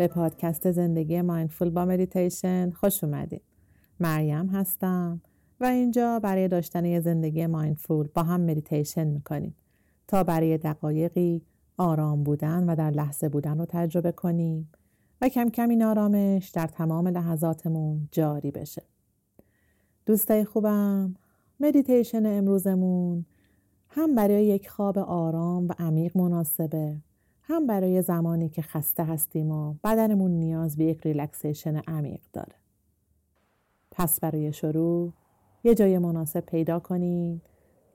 به پادکست زندگی mindful با مدیتیشن خوش اومدید مریم هستم و اینجا برای داشتن یه زندگی mindful با هم مدیتیشن می‌کنیم تا برای دقایقی آرام بودن و در لحظه بودن رو تجربه کنیم و کم کم این آرامش در تمام لحظاتمون جاری بشه. دوستای خوبم مدیتیشن امروزمون هم برای یک خواب آرام و عمیق مناسبه. هم برای زمانی که خسته هستیم و بدنمون نیاز به یک relaxation عمیق داره. پس برای شروع یه جای مناسب پیدا کنین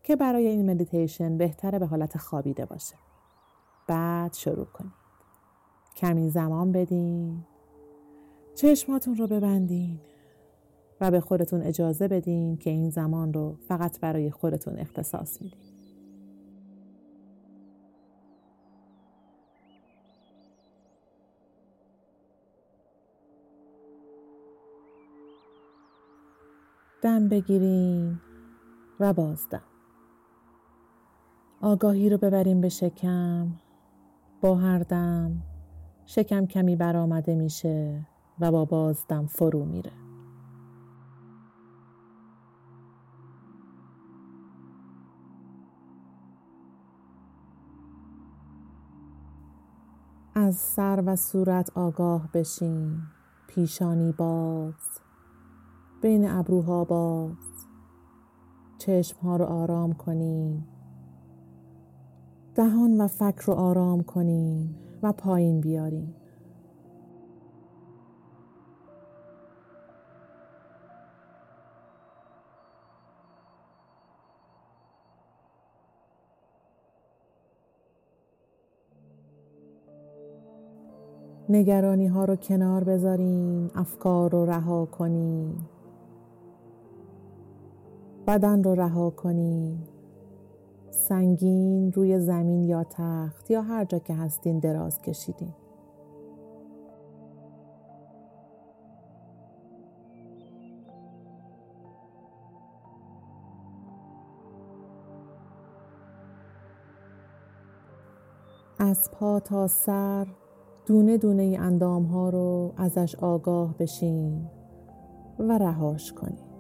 که برای این مدیتیشن بهتره به حالت خوابیده باشه. بعد شروع کنید کمی زمان بدین چشماتون رو ببندین و به خودتون اجازه بدین که این زمان رو فقط برای خودتون اختصاص میدین. دم بگیرین و بازدم. آگاهی رو ببریم به شکم با هر دم شکم کمی برآمده میشه و با بازدم فرو میره. از سر و صورت آگاه بشین پیشانی باز. بین ابروها باز. چشم ها رو آرام کنین دهان و فک رو آرام کنین و پایین بیارین نگرانی ها رو کنار بذارین افکار رو رها کنین بدن رو رها کنین سنگین روی زمین یا تخت یا هر جا که هستین دراز کشیدین. از پا تا سر دونه دونه اندام ها رو ازش آگاه بشین و رهاش کنین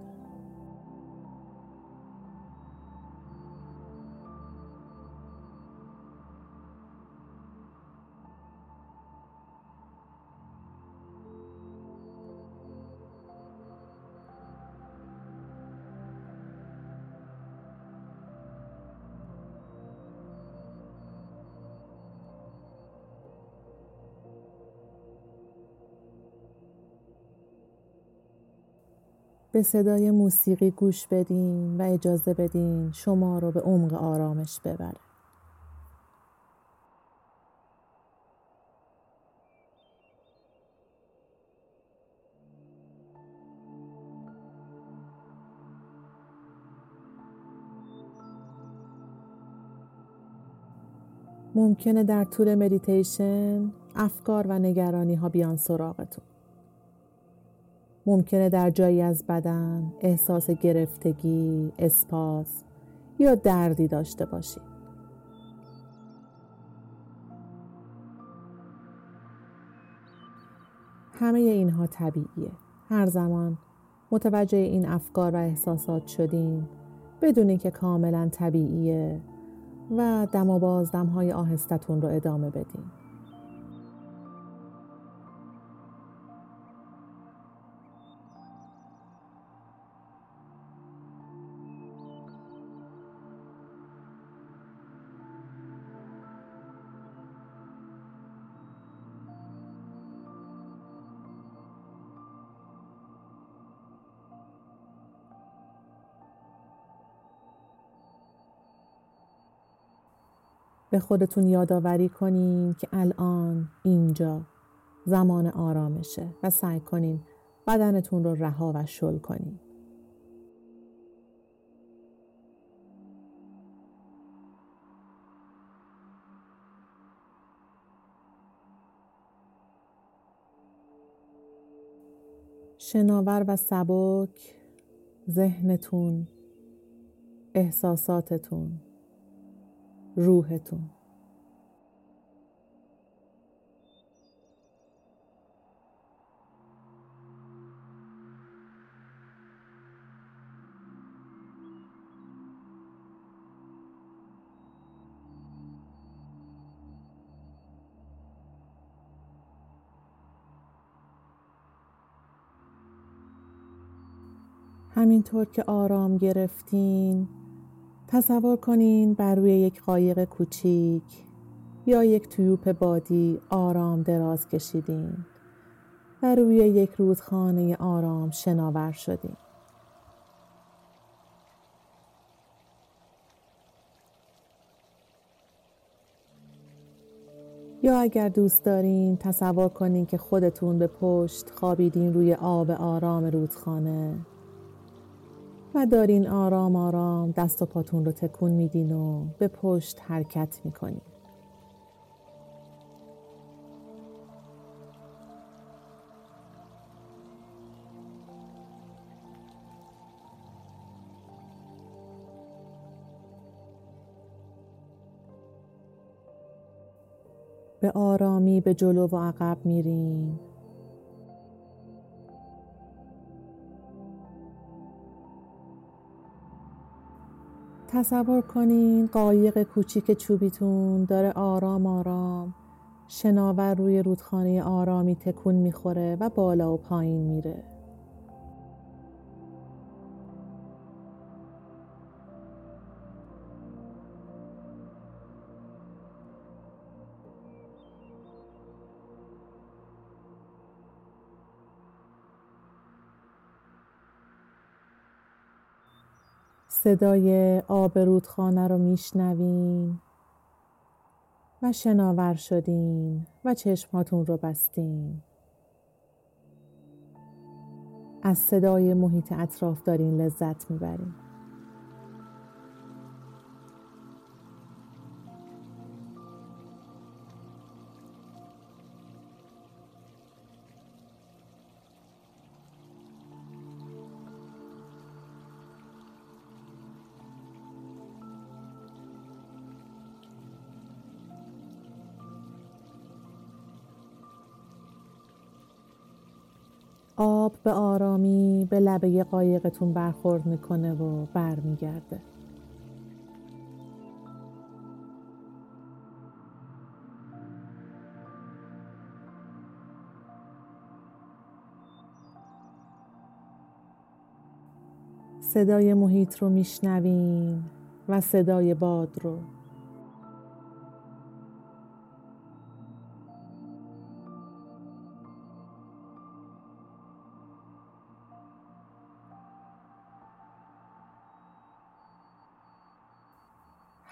به صدای موسیقی گوش بدین و اجازه بدین شما رو به عمق آرامش ببره. ممکنه در طول مدیتیشن افکار و نگرانی ها بیان سراغتون. ممکنه در جایی از بدن احساس گرفتگی، اسپاس یا دردی داشته باشید. همه اینها طبیعیه. هر زمان متوجه این افکار و احساسات شدین بدونین که کاملا طبیعیه و دم و بازدم های آهستتون رو ادامه بدین. به خودتون یادآوری کنین که الان اینجا زمان آرامشه و سعی کنین بدنتون رو رها و شل کنین. شناور و سبک ذهنتون احساساتتون روحتون. همینطور که آرام گرفتین تصور کنین بر روی یک قایق کوچیک یا یک تویوپ بادی آرام دراز کشیدین و روی یک رودخانه آرام شناور شدین. یا اگر دوست دارین تصور کنین که خودتون به پشت خوابیدین روی آب آرام رودخانه و دارین آرام آرام دست و پاتون رو تکون میدین و به پشت حرکت می‌کنین. به آرامی به جلو و عقب میریم تصور کنین قایق کوچیک چوبیتون داره آرام آرام شناور روی رودخانه آرامی تکون می‌خوره و بالا و پایین میره. صدای آب رودخانه رو میشنوین و شناور شدین و چشماتون رو بستین از صدای محیط اطراف دارین لذت می‌برین آب به آرامی به لبه قایقتون برخورد می‌کنه و برمیگرده. صدای محیط رو میشنوین و صدای باد رو.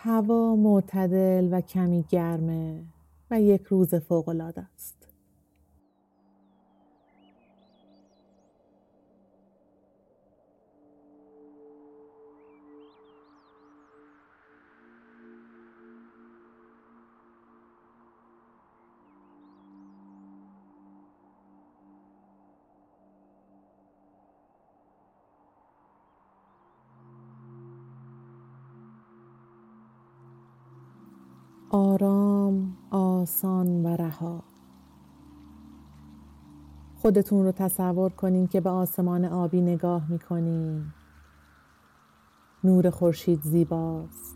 هوا معتدل و کمی گرمه و یک روز فوقالعاده است. آرام آسان و رها. خودتون رو تصور کنین که به آسمان آبی نگاه می‌کنین. نور خورشید زیباست.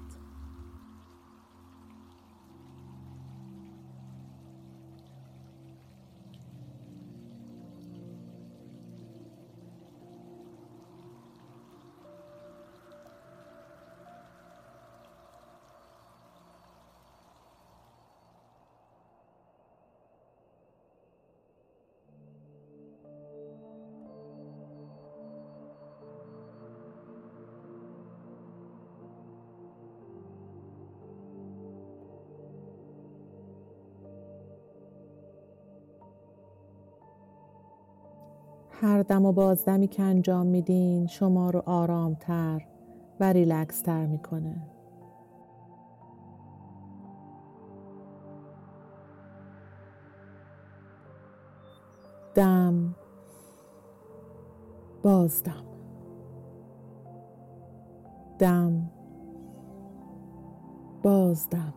هر دم و بازدمی که انجام میدین شما رو آرامتر و ریلکس تر می‌کنه. دم بازدم. دم بازدم.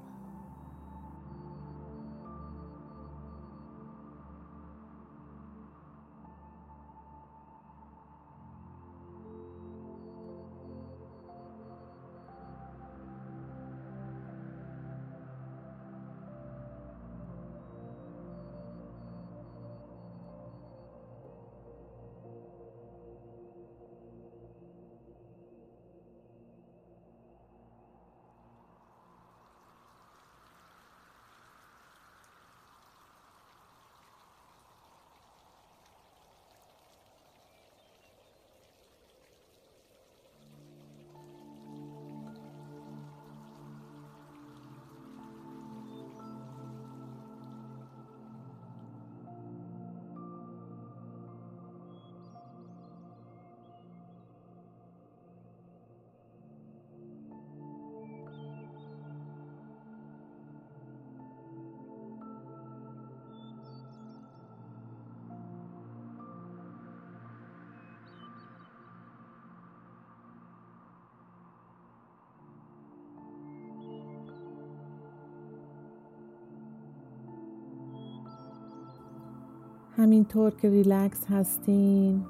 همینطور که ریلکس هستین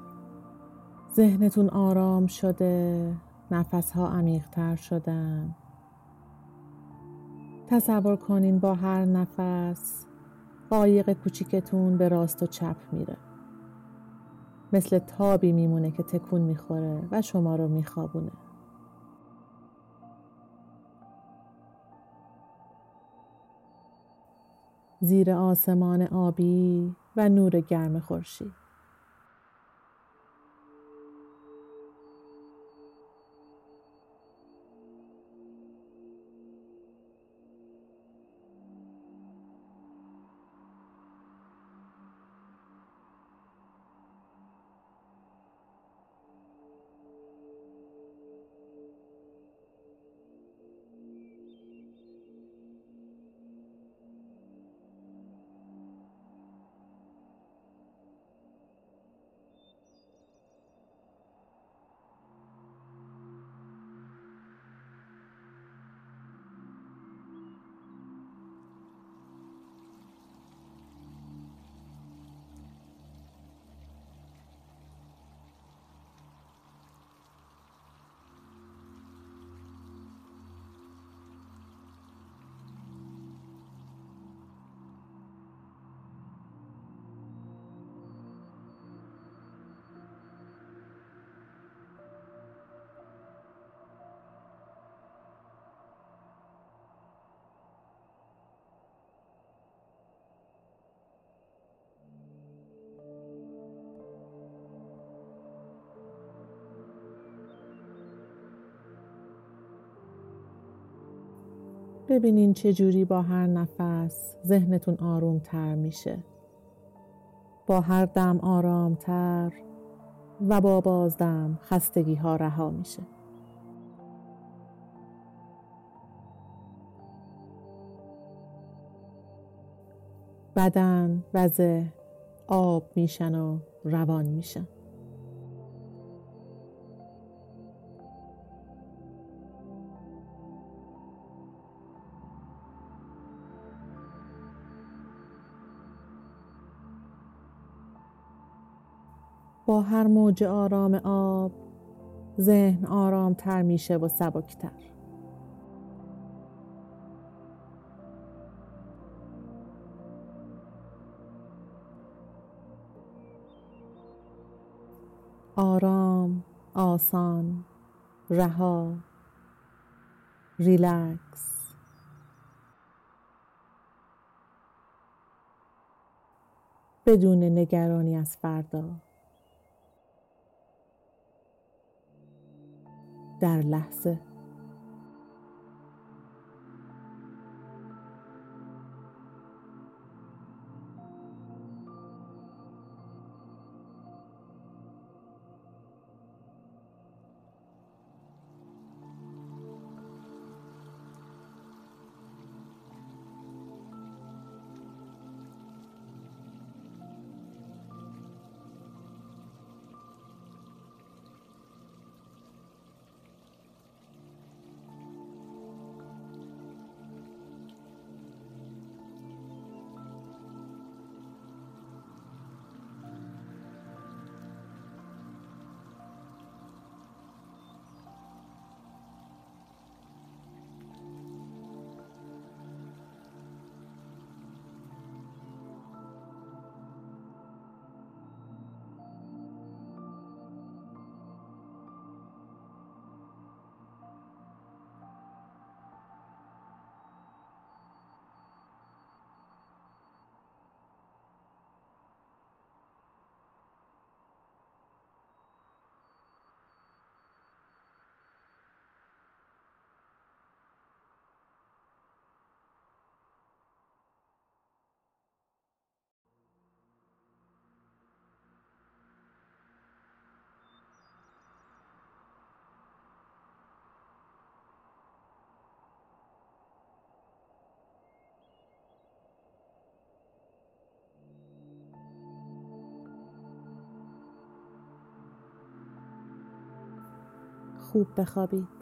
ذهنتون آرام شده نفس ها عمیقتر شدن. تصور کنین با هر نفس قایق کوچیکتون به راست و چپ میره. مثل تابی میمونه که تکون می‌خوره و شما رو میخوابونه. زیر آسمان آبی و نور گرم خورشید. ببینین جوری با هر نفس ذهنتون آروم تر میشه. با هر دم آرام تر و با بازدم خستگی ها رها میشه. بدن و ذهن آب میشن و روان میشن. با هر موج آرام آب ذهن آرام تر میشه و سبکتر. آرام آسان رها ریلکس. بدون نگرانی از فردا. در لحظه. خوب بخوابید